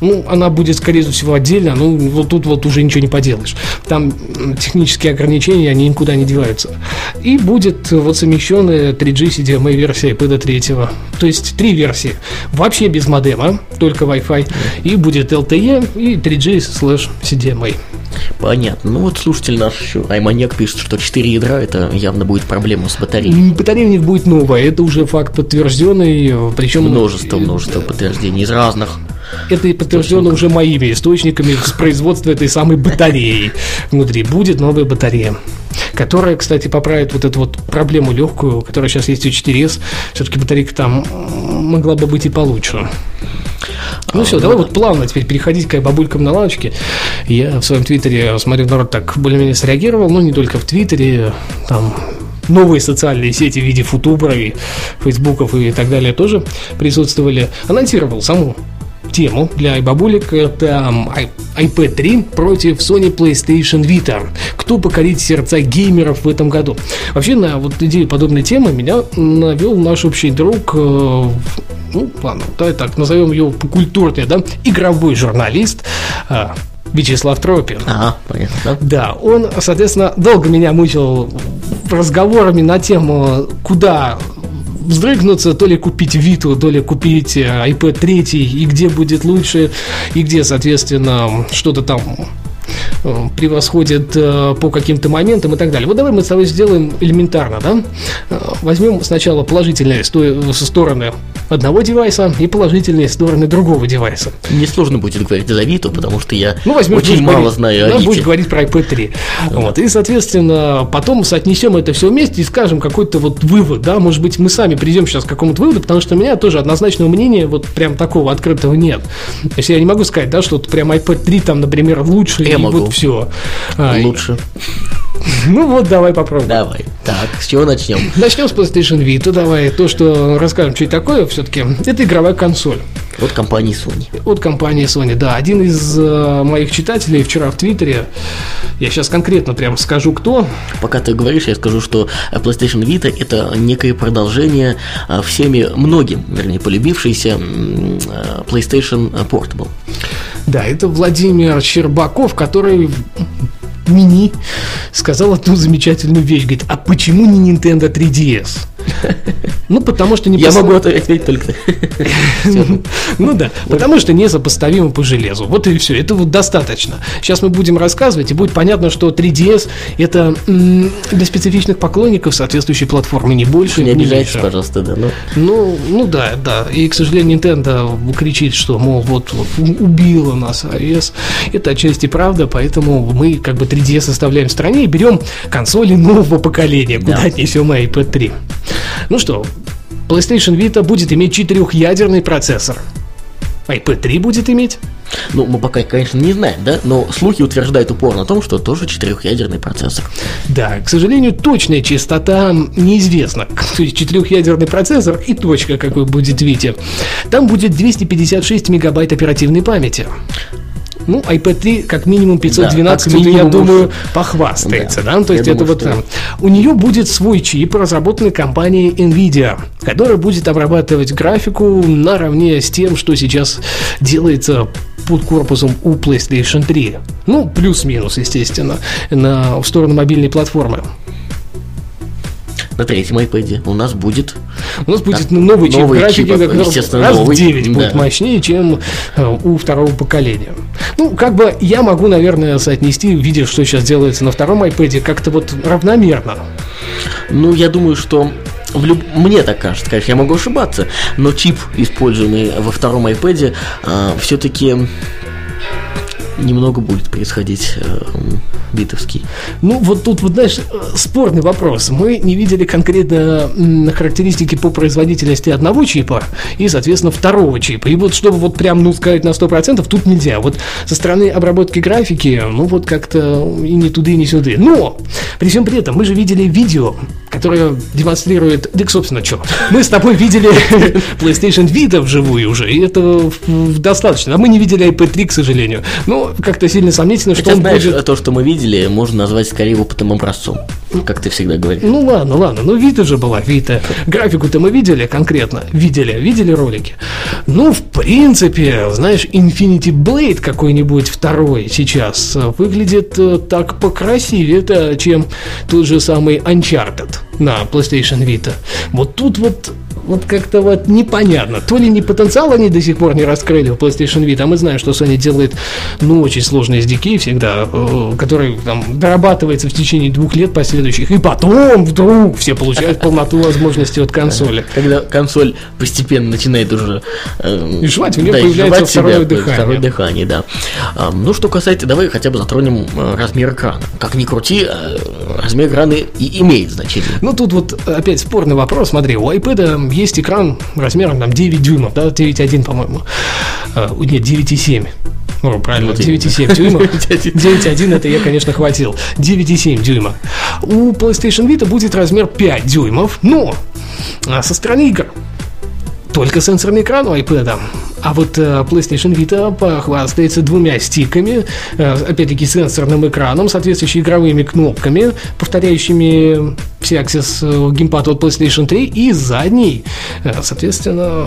ну, она будет, скорее всего, отдельно, ну, вот тут вот уже ничего не поделаешь. Там технические ограничения, они никуда не деваются. И будет э, вот совмещенная 3G CDMA версия iPad 3. То есть три версии. Вообще без модема, только Wi-Fi. И будет LTE и 3G слэш CDMA. Понятно. Ну вот слушатель наш еще, Айманьяк пишет, что 4 ядра это явно будет проблема с батареей. Батарея у них будет новая, это уже факт подтвержденный, причем Множество, множество подтверждений из разных. Это и подтверждено уже моими источниками с производства этой самой батареи. Внутри будет новая батарея, которая, кстати, поправит вот эту вот проблему легкую, которая сейчас есть у 4S. Все-таки батарейка там могла бы быть и получше. Ну все, давай вот плавно теперь переходить к бабулькам на лавочке. Я в своем твиттере, смотрю, народ так более-менее среагировал, но не только в твиттере, там новые социальные сети в виде футубра и фейсбуков и так далее тоже присутствовали. Анонсировал саму тему для iBabulик это м, i- iPad 3 против Sony PlayStation Vita. Кто покорит сердца геймеров в этом году? Вообще на вот идею подобной темы меня навел наш общий друг, э, ну ладно, давай так назовем его культурный, да, игровой журналист э, Вячеслав Тропин. Ага, понятно? Да, он, соответственно, долго меня мучил разговорами на тему, куда вздрыгнуться, то ли купить Виту, то ли купить э, iPad 3, и где будет лучше, и где, соответственно, что-то там превосходит э, по каким-то моментам и так далее. Вот давай мы с тобой сделаем элементарно, да? Э, Возьмем сначала положительные стороны одного девайса и положительные стороны другого девайса. Мне сложно будет говорить за Виту, потому что я Ну, возьмешь, очень будешь мало говорить- знаю да, о будешь Вите. говорить про iPad 3. Вот, и, соответственно, потом соотнесем это все вместе и скажем какой-то вот вывод, да, может быть, мы сами придем сейчас к какому-то выводу, потому что у меня тоже однозначного мнения вот прям такого открытого нет. То есть я не могу сказать, да, что вот прям iPad 3 там, например, лучше, Я могу. вот все. Лучше. Ну вот, давай попробуем. Давай. Так, с чего начнем? Начнем с PlayStation Vita, давай, то, что расскажем, что это такое все-таки, это игровая консоль. От компании Sony. От компании Sony, да. Один из э, моих читателей вчера в Твиттере, я сейчас конкретно прям скажу, кто, Пока ты говоришь, я скажу, что PlayStation Vita это некое продолжение э, всеми многим, вернее, полюбившейся м, э, PlayStation Portable. Да, это Владимир Щербаков, который мини сказал одну замечательную вещь. Говорит, а почему не Nintendo 3DS? Ну, потому что не Я могу ответить только. Ну да, потому что несопоставимо по железу. Вот и все, это вот достаточно. Сейчас мы будем рассказывать, и будет понятно, что 3DS это для специфичных поклонников соответствующей платформы, не больше, Не обижайтесь, пожалуйста, да. Ну, Ну, ну да, да. И, к сожалению, Nintendo кричит, что, мол, вот, убила нас iOS. Это отчасти правда, поэтому мы как бы 3DS оставляем в стране и берем консоли нового поколения, куда Да. отнесем iPad 3. Ну что, PlayStation Vita будет иметь четырехъядерный процессор. iPad 3 будет иметь? ну, мы пока, конечно, не знаем, да, но слухи утверждают упорно о том, что тоже четырехъядерный процессор. Да, к сожалению, точная частота неизвестна. То есть четырехъядерный процессор и точка, какой будет Вите. Там будет 256 мегабайт оперативной памяти. Ну, iPad 3 как минимум 512, Да, как тут, я минимум думаю, похвастается, Да, да? То я есть это думаю, вот что- там. У нее будет свой чип, разработанный компанией Nvidia, который будет обрабатывать графику наравне с тем, что сейчас делается под корпусом у PlayStation 3. Ну, плюс-минус, естественно, на, в сторону мобильной платформы. На третьем iPad у нас будет У нас будет Так, новый чип графики, который естественно, раз новый, в 9 будет да. мощнее, чем э, у второго поколения. Ну, как бы я могу, наверное, соотнести, видя, что сейчас делается на втором iPad, как-то вот равномерно. Ну, я думаю, что в люб- мне так кажется, конечно, я могу ошибаться, но чип, используемый во втором iPad, все-таки немного будет происходить э, битовский. Ну, вот тут, вот, знаешь, э, спорный вопрос. Мы не видели конкретно характеристики по производительности одного чипа и, соответственно, второго чипа. И вот чтобы вот прям, ну, сказать на 100%, тут нельзя. Вот со стороны обработки графики, ну, вот как-то и не туды, и не сюды. Но, при всем при этом, мы же видели видео, которое демонстрирует... Да, собственно, что? Мы с тобой видели PlayStation Vita вживую уже, и этого м, достаточно. А мы не видели iPad 3, к сожалению. Ну, как-то сильно сомнительно, что Хотя, он знаешь, будет... то, что мы видели, можно назвать скорее опытным образцом, как ты всегда говоришь. Ну ладно, ладно, ну Вита же была, Вита. Графику-то мы видели конкретно, видели, видели ролики. Ну, в принципе, знаешь, Infinity Blade какой-нибудь второй сейчас выглядит э, так покрасивее, чем тот же самый Uncharted. на PlayStation Vita. Вот тут вот вот как-то вот непонятно. То ли не потенциал они до сих пор не раскрыли в PlayStation Vita, а мы знаем, что Sony делает, ну, очень сложные SDK всегда, э, который там дорабатывается в течение двух лет последующих, и потом вдруг все получают полноту возможностей от консоли. Когда консоль постепенно начинает уже... Э, и жевать, у нее да, появляется второе себя, дыхание. Второе дыхание, да. А, ну, что касается, давай хотя бы затронем э, размер экрана. Как ни крути, э, размер экрана и имеет значение. Ну, тут вот опять спорный вопрос. Смотри, у iPad есть экран размером там 9 дюймов, да, 9,1, по-моему. А, нет, 9,7. Ну, правильно, 9,7 дюйма. 9,1 это я, конечно, хватил. 9,7 дюйма. У PlayStation Vita будет размер 5 дюймов, но а, со стороны игр только сенсорный экран у iPad. А вот э, PlayStation Vita похвастается двумя стиками, э, опять-таки сенсорным экраном, соответствующими игровыми кнопками, повторяющими все Access э, геймпад от PlayStation 3 и задний, соответственно,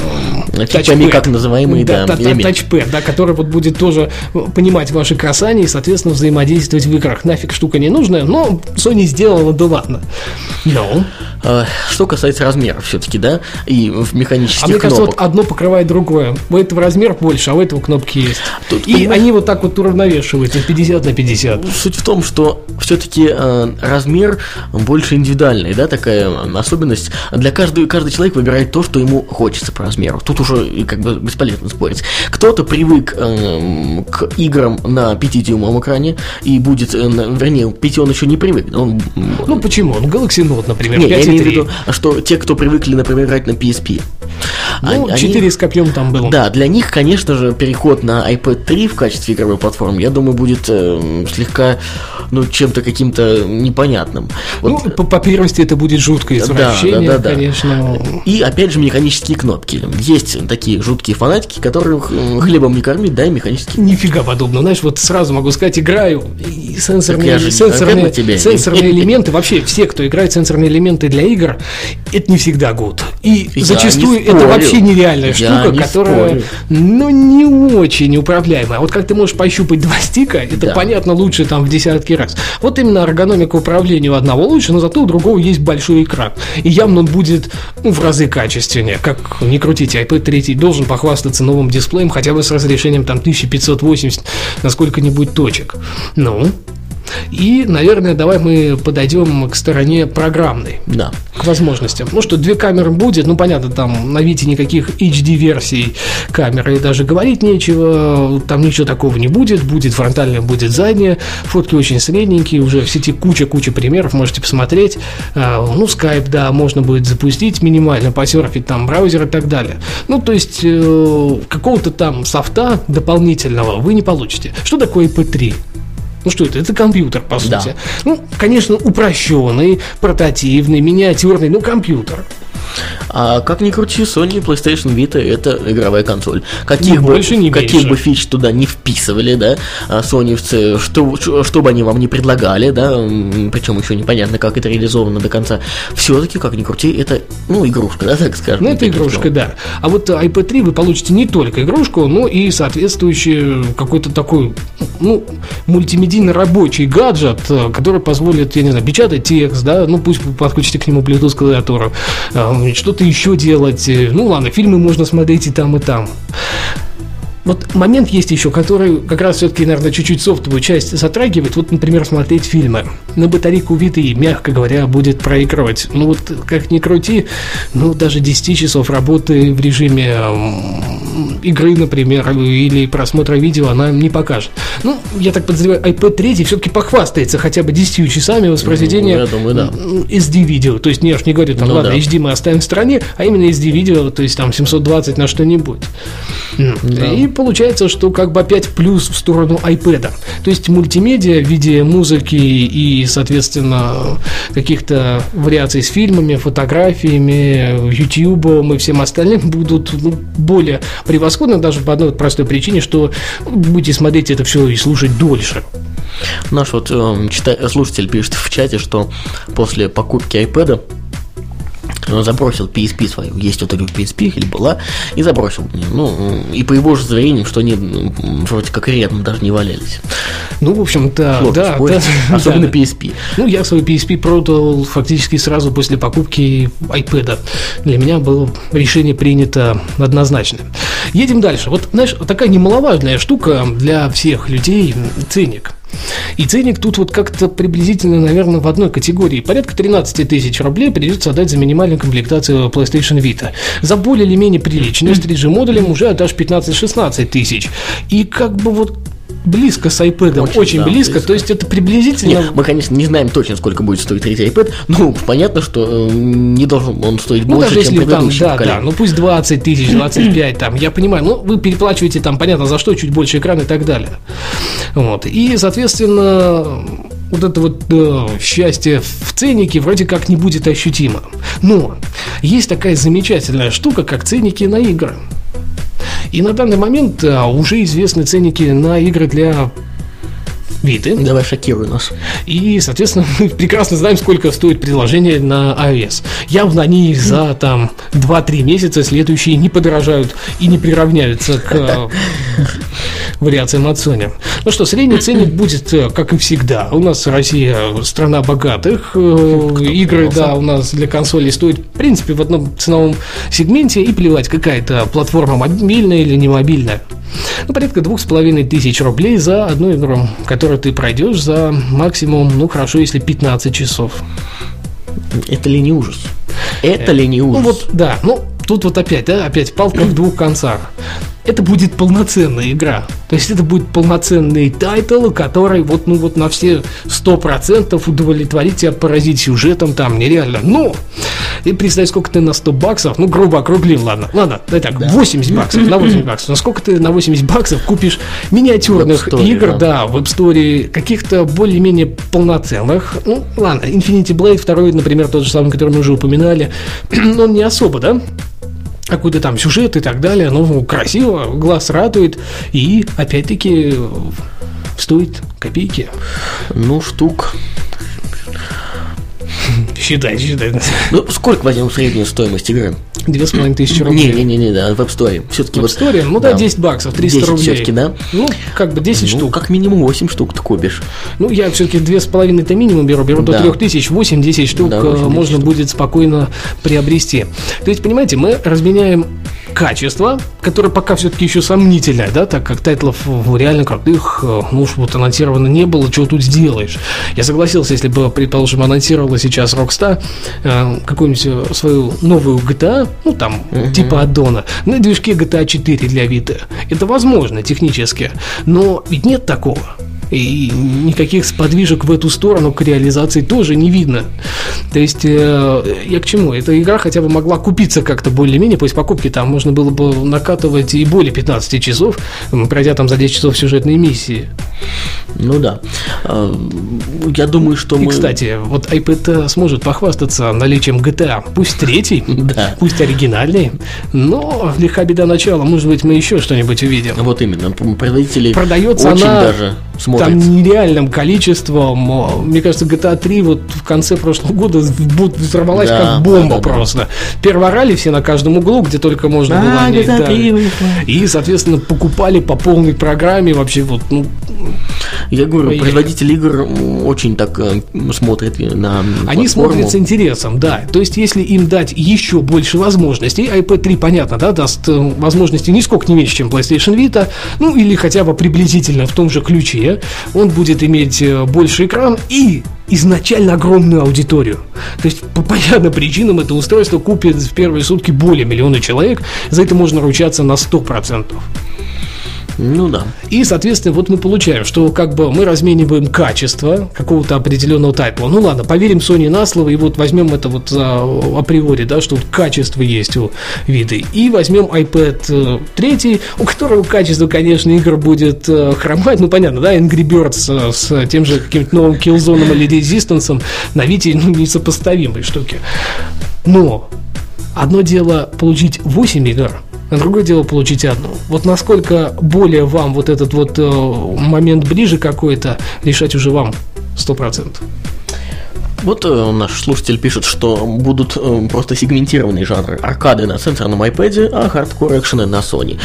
тачпэд. как называемый, да, да, да тачпэд, да, который вот будет тоже понимать ваши касания и, соответственно, взаимодействовать в играх. Нафиг штука не нужная, но Sony сделала, да ладно. No. Что касается размеров все-таки, да, и в механических а мне кажется, вот одно покрывает другое. У этого размер больше, а у этого кнопки есть. Тут, и понимаешь, они вот так вот уравновешиваются 50 на 50. Суть в том, что все-таки э, размер больше индивидуальный, да, такая особенность. Для каждого, каждый человек выбирает то, что ему хочется по размеру. Тут уже как бы бесполезно спорить. Кто-то привык э, к играм на 5-дюймовом экране и будет, э, вернее, 5 он еще не привык. Он, ну почему? Он Galaxy Note, например, не, 5 я имею в виду, что те, кто привыкли, например, играть на PSP, ну, они, 4 с копьем там было. Да, для них, конечно же, переход на iPad 3 в качестве игровой платформы, я думаю, будет э, слегка, ну, чем-то каким-то непонятным. Вот, ну, по, по первости это будет жуткое извращение, да, да, да, да. конечно. И, опять же, механические кнопки. Есть такие жуткие фанатики, которых хлебом не кормить, да, и механические Нифига подобного. Знаешь, вот сразу могу сказать, играю, и сенсорные, же, сенсорные, тебе. сенсорные элементы, вообще все, кто играет сенсорные элементы для игр, это не всегда гуд. И я зачастую это вообще нереальная я штука, не которая, спорю. ну, не очень управляемая. Вот как ты можешь пощупать два стика, это да. понятно лучше там в десятки раз. Вот именно эргономика управления у одного лучше, но зато у другого есть большой экран. И явно он будет ну, в разы качественнее. Как не крутите, iPad 3 должен похвастаться новым дисплеем хотя бы с разрешением там 1580 на сколько-нибудь точек. Ну, и, наверное, давай мы подойдем к стороне программной. Да. К возможностям. Ну что, две камеры будет, ну понятно, там на Вите никаких HD-версий камеры даже говорить нечего, там ничего такого не будет, будет фронтальная, будет задняя, фотки очень средненькие, уже в сети куча-куча примеров, можете посмотреть. А, ну, Skype, да, можно будет запустить минимально, посерфить там браузер и так далее. Ну, то есть, э, какого-то там софта дополнительного вы не получите. Что такое IP3? Ну что это? Это компьютер, по сути. Да. Ну, конечно, упрощенный, портативный, миниатюрный, ну, компьютер. А как ни крути, Sony PlayStation Vita это игровая консоль. Каких, бы, больше, не каких бы фич туда не вписывали, да, а соневцы, что, что бы они вам не предлагали, да, причем еще непонятно, как это реализовано до конца, все-таки, как ни крути, это, ну, игрушка, да, так скажем. Ну, это игрушка, да. А вот iPad 3 вы получите не только игрушку, но и соответствующий какой-то такой, ну, мультимедийно рабочий гаджет, который позволит, я не знаю, печатать текст, да, ну, пусть подключите к нему Bluetooth клавиатуру, что-то еще делать. Ну ладно, фильмы можно смотреть и там, и там. Вот момент есть еще, который как раз все-таки, наверное, чуть-чуть софтовую часть затрагивает. Вот, например, смотреть фильмы. На батарейку Виты, мягко говоря, будет проигрывать. Ну вот, как ни крути, ну даже 10 часов работы в режиме игры, например, или просмотра видео она не покажет. Ну, я так подозреваю, iPad 3 все-таки похвастается хотя бы 10 часами воспроизведения ну, я думаю, да. SD-видео. То есть, не, не говорю, там, ну, ладно, да. HD мы оставим в стороне, а именно SD-видео, то есть там 720 на что-нибудь. Да. И получается, что как бы опять плюс в сторону iPad. То есть мультимедиа в виде музыки и, соответственно, каких-то вариаций с фильмами, фотографиями, YouTube и всем остальным будут ну, более превосходны даже по одной простой причине, что будете смотреть это все и слушать дольше. Наш вот э, читай, слушатель пишет в чате, что после покупки iPad Он забросил PSP свою, есть вот такой PSP или была, и забросил. Ну, и по его же заверениям, что они вроде как рядом даже не валялись. Ну, в общем, да, Сложно да, спорить, да, Особенно да. PSP. Ну, я свой PSP продал фактически сразу после покупки iPad. Для меня было решение принято однозначно. Едем дальше. Вот, знаешь, такая немаловажная штука для всех людей – ценник. И ценник тут вот как-то приблизительно, наверное, в одной категории. Порядка 13 тысяч рублей придется отдать за минимальную комплектацию PlayStation Vita. За более или менее приличную с 3G модулем уже отдашь 15-16 тысяч. И как бы вот близко с iPad, очень, Очень, да, близко, близко. то есть это приблизительно... Не, мы, конечно, не знаем точно, сколько будет стоить третий iPad, но понятно, что э, не должен он стоить Ну, больше, даже чем если там, предыдущий да, да, ну пусть 20 тысяч, 25 там, я понимаю, ну, вы переплачиваете там, понятно, за что, чуть больше экран и так далее. Вот, и, соответственно, вот это вот э, счастье в ценнике вроде как не будет ощутимо. Но есть такая замечательная штука, как ценники на игры. И на данный момент а, уже известны ценники на игры для Виты. Давай шокируй нас. И, соответственно, мы прекрасно знаем, сколько стоит приложение на iOS. Явно они за там 2-3 месяца следующие не подорожают и не приравняются к э, вариациям от Sony. Ну что, средний ценник будет, э, как и всегда. У нас Россия страна богатых. Э, Игры, да, у нас для консолей стоят, в принципе, в одном ценовом сегменте. И плевать, какая-то платформа мобильная или не мобильная. Ну, порядка двух с половиной тысяч рублей за одну игру, которую ты пройдешь за максимум, ну, хорошо, если 15 часов. Это ли не ужас? Это ли не Ну, ужас? вот, да, ну, тут вот опять, да, опять палка в двух концах. Это будет полноценная игра. То есть это будет полноценный title, который вот, ну, вот на все 100% удовлетворить тебя, поразить сюжетом там нереально. Но, и представь, сколько ты на 100 баксов, ну, грубо округлим, ладно, ладно, дай так, 80 баксов, на 80 баксов. Насколько ты на 80 баксов купишь миниатюрных игр, да. да, в App Store, каких-то более-менее полноценных. Ну, ладно, Infinity Blade, второй, например, тот же самый, который мы уже упоминали, но он не особо, да? Какой-то там сюжет и так далее, ну, красиво, глаз радует, и, опять-таки, стоит копейки. Ну, штук. Считай, считай. Ну, сколько возьмем среднюю стоимость игры? Две с половиной тысячи рублей. Не-не-не, да, в App Store. Все-таки В вот... App Store, ну да, 10 баксов, 300 10 рублей. все-таки, да? Ну, как бы 10 Ну, штук. как минимум 8 штук ты купишь. Ну, я все-таки две с половиной это минимум беру, беру до Да. трех тысяч, 8-10 штук Да, э, 8-10 можно штук. будет спокойно приобрести. То есть, понимаете, мы разменяем качество, которое пока все-таки еще сомнительное, да, так как тайтлов э, реально крутых, э, ну уж вот анонсировано не было, чего тут сделаешь. Я согласился, если бы, предположим, анонсировала сейчас Rockstar э, какую-нибудь э, свою новую GTA, ну там, типа аддона, на движке GTA 4 для Vita. Это возможно технически, но ведь нет такого. И никаких сподвижек в эту сторону к реализации тоже не видно. То есть, э, я к чему? Эта игра хотя бы могла купиться как-то более-менее, после покупки там можно было бы накатывать и более 15 часов, пройдя там за 10 часов сюжетные миссии. Ну да. А, Я думаю, что И, мы... кстати, вот iPad сможет похвастаться наличием GTA, пусть третий, Да. пусть оригинальный, но лиха беда начала, может быть, мы еще что-нибудь увидим. Вот именно, производители Продается очень она даже смотрят. Там нереальным количеством. Мне кажется, GTA 3 вот в конце прошлого года взорвалась Да, как бомба да, да, да. просто. Перворали все на каждом углу, где только можно было. А, о ней, GTA да. 3 вышла. И, соответственно, покупали по полной программе вообще вот, ну, Я говорю, Ой, производители игр очень так э, смотрят на Они смотрят с интересом, да. То есть, если им дать еще больше возможностей, iPad 3, понятно, да, даст э, возможности нисколько не меньше, чем PlayStation Vita, ну или хотя бы приблизительно в том же ключе, он будет иметь э, больше экран и изначально огромную аудиторию. То есть, по понятным причинам это устройство купит в первые сутки более миллиона человек, за это можно ручаться на 100%. Ну да. И, соответственно, вот мы получаем, что как бы мы размениваем качество какого-то определенного тайпа. Ну ладно, поверим Sony на слово и вот возьмем это вот а, априори, да, что вот качество есть у виды. И возьмем iPad 3, у которого качество, конечно, игр будет э, хромать. Ну, понятно, да, Angry Birds э, с тем же каким-то новым Killzone или Resistance на Вите ну, несопоставимые штуки. Но одно дело получить 8 игр, а другое дело получить одну. Вот насколько более вам вот этот вот э, момент ближе какой-то, решать уже вам 100%. Вот э, наш слушатель пишет, что будут э, просто сегментированные жанры. Аркады на сенсорном iPad, а хардкор экшены на Sony.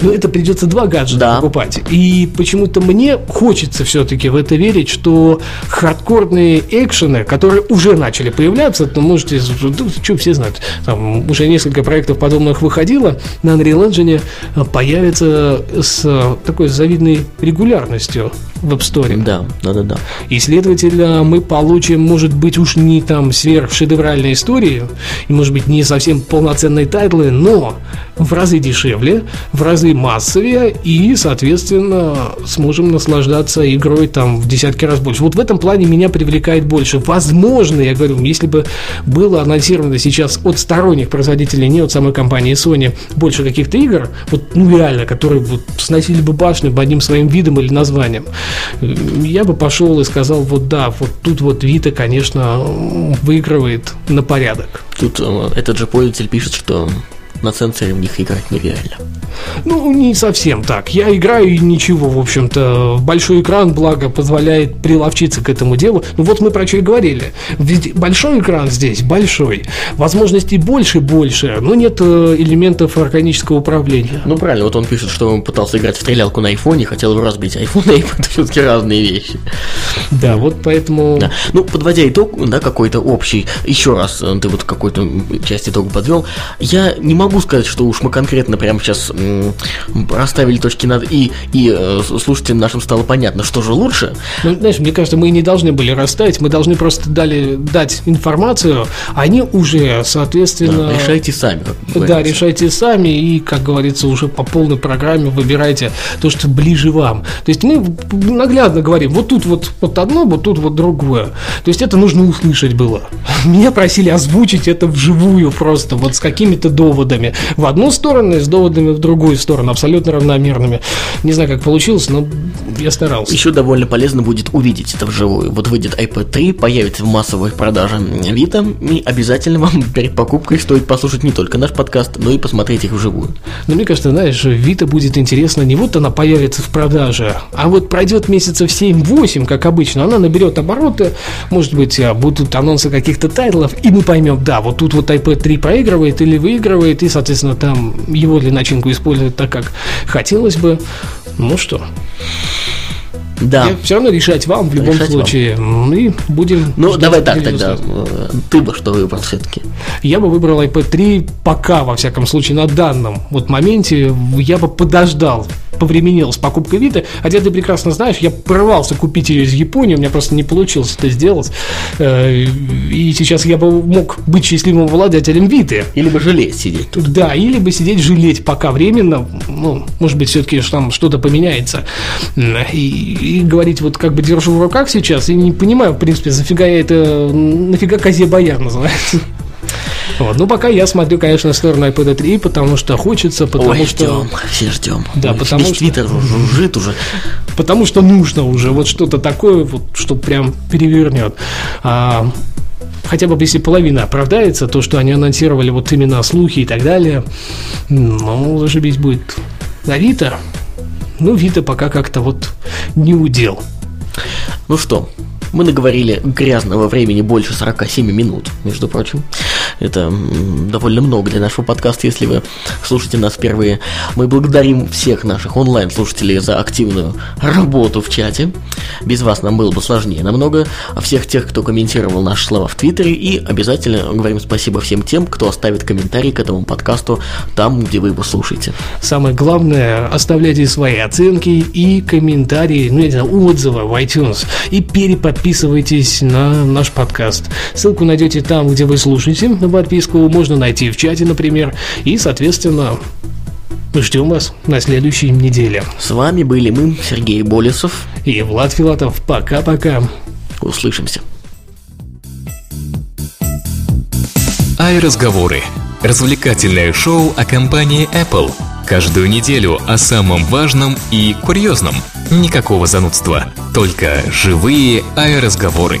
Ну, это придется два гаджета Да. покупать. И почему-то мне хочется все-таки в это верить, что хардкорные экшены, которые уже начали появляться, то можете, ну, что все знают, там уже несколько проектов подобных выходило, на Unreal Engine э, появятся с такой завидной регулярностью в App Store. Да, да, да, да. И, следовательно, мы получим, может быть, уж не там сверхшедевральные истории, и, может быть, не совсем полноценные тайтлы, но в разы дешевле, в разы массовее, и, соответственно, сможем наслаждаться игрой там в десятки раз больше. Вот в этом плане меня привлекает больше. Возможно, я говорю, если бы было анонсировано сейчас от сторонних производителей, не от самой компании Sony, больше каких-то игр, вот, ну, реально, которые вот сносили бы башню бы одним своим видом или названием, я бы пошел и сказал, вот да, вот тут вот Вита, конечно, выигрывает на порядок. Тут э, этот же пользователь пишет, что на сенсоре в них играть нереально. Ну, не совсем так. Я играю и ничего, в общем-то. Большой экран, благо, позволяет приловчиться к этому делу. Ну, вот мы про что и говорили. Ведь большой экран здесь, большой. Возможностей больше-больше, но нет э, элементов органического управления. Ну правильно, вот он пишет, что он пытался играть в стрелялку на айфоне, хотел разбить. Айфон и это все-таки разные вещи. Да, вот поэтому... Да. Ну, подводя итог, да, какой-то общий, еще раз э, ты вот какой-то часть итога подвел, я не могу сказать, что уж мы конкретно прямо сейчас расставили точки над «и», и э, слушателям нашим стало понятно, что же лучше. Ну, знаешь, мне кажется, мы не должны были расставить, мы должны просто дали, дать информацию, они уже, соответственно... Да, решайте сами, Да, решайте сами и, как говорится, уже по полной программе выбирайте то, что ближе вам. То есть мы наглядно говорим, вот тут вот, вот одно, вот тут вот другое. То есть это нужно услышать было. Меня просили озвучить это вживую просто, вот с какими-то доводами. В одну сторону и с доводами в другую сторону, абсолютно равномерными. Не знаю, как получилось, но я старался. Еще довольно полезно будет увидеть это вживую. Вот выйдет iPad 3, появится в массовой продаже Vita, и обязательно вам перед покупкой стоит послушать не только наш подкаст, но и посмотреть их вживую. Но мне кажется, знаешь, Вита будет интересно не вот она появится в продаже, а вот пройдет месяцев 7-8, как обычно, она наберет обороты, может быть, а, будут анонсы каких-то тайтлов, и мы поймем, да, вот тут вот iPad 3 проигрывает или выигрывает, и, соответственно, там его для начинку используют так, как хотелось бы. Ну что, Да. все равно решать вам в любом Решать вам. случае. И будем. Ну, давай так тогда. э, Ты бы что выбрал все-таки? Я бы выбрал iPad 3 пока, во всяком случае, на данном вот моменте. Я бы подождал, повременил с покупкой Вита. Хотя ты прекрасно знаешь, я порывался купить ее из Японии, у меня просто не получилось это сделать. Э, И сейчас я бы мог быть счастливым владельцем Виты. Или бы жалеть сидеть тут? Да, или бы сидеть жалеть пока временно, ну, может быть, все-таки там что-то поменяется. И, и говорить вот как бы держу в руках сейчас, и не понимаю, в принципе, зафига я это, нафига козе бояр называется. Вот. Ну, пока я смотрю, конечно, в сторону iPad 3, потому что хочется, потому Ой, что... ждем, все ждем. Да, Ой, потому что- твиттер жужжит уже. Потому что нужно уже вот что-то такое, вот, что прям перевернет. А, хотя бы если половина оправдается, то, что они анонсировали вот именно слухи и так далее, ну, зашибись будет. А Вита, ну, Вита пока как-то вот не удел. Ну что, мы наговорили грязного времени больше 47 минут, между прочим. Это довольно много для нашего подкаста, если вы слушаете нас впервые. Мы благодарим всех наших онлайн-слушателей за активную работу в чате. Без вас нам было бы сложнее намного. Всех тех, кто комментировал наши слова в Твиттере. И обязательно говорим спасибо всем тем, кто оставит комментарий к этому подкасту там, где вы его слушаете. Самое главное, оставляйте свои оценки и комментарии, ну, я не знаю, отзывы в iTunes. И переподписывайтесь на наш подкаст. Ссылку найдете там, где вы слушаете на подписку. Можно найти в чате, например. И, соответственно, ждем вас на следующей неделе. С вами были мы, Сергей Болесов. И Влад Филатов. Пока-пока. Услышимся. iRазговоры. Развлекательное шоу о компании Apple. Каждую неделю о самом важном и курьезном. Никакого занудства. Только живые iRазговоры.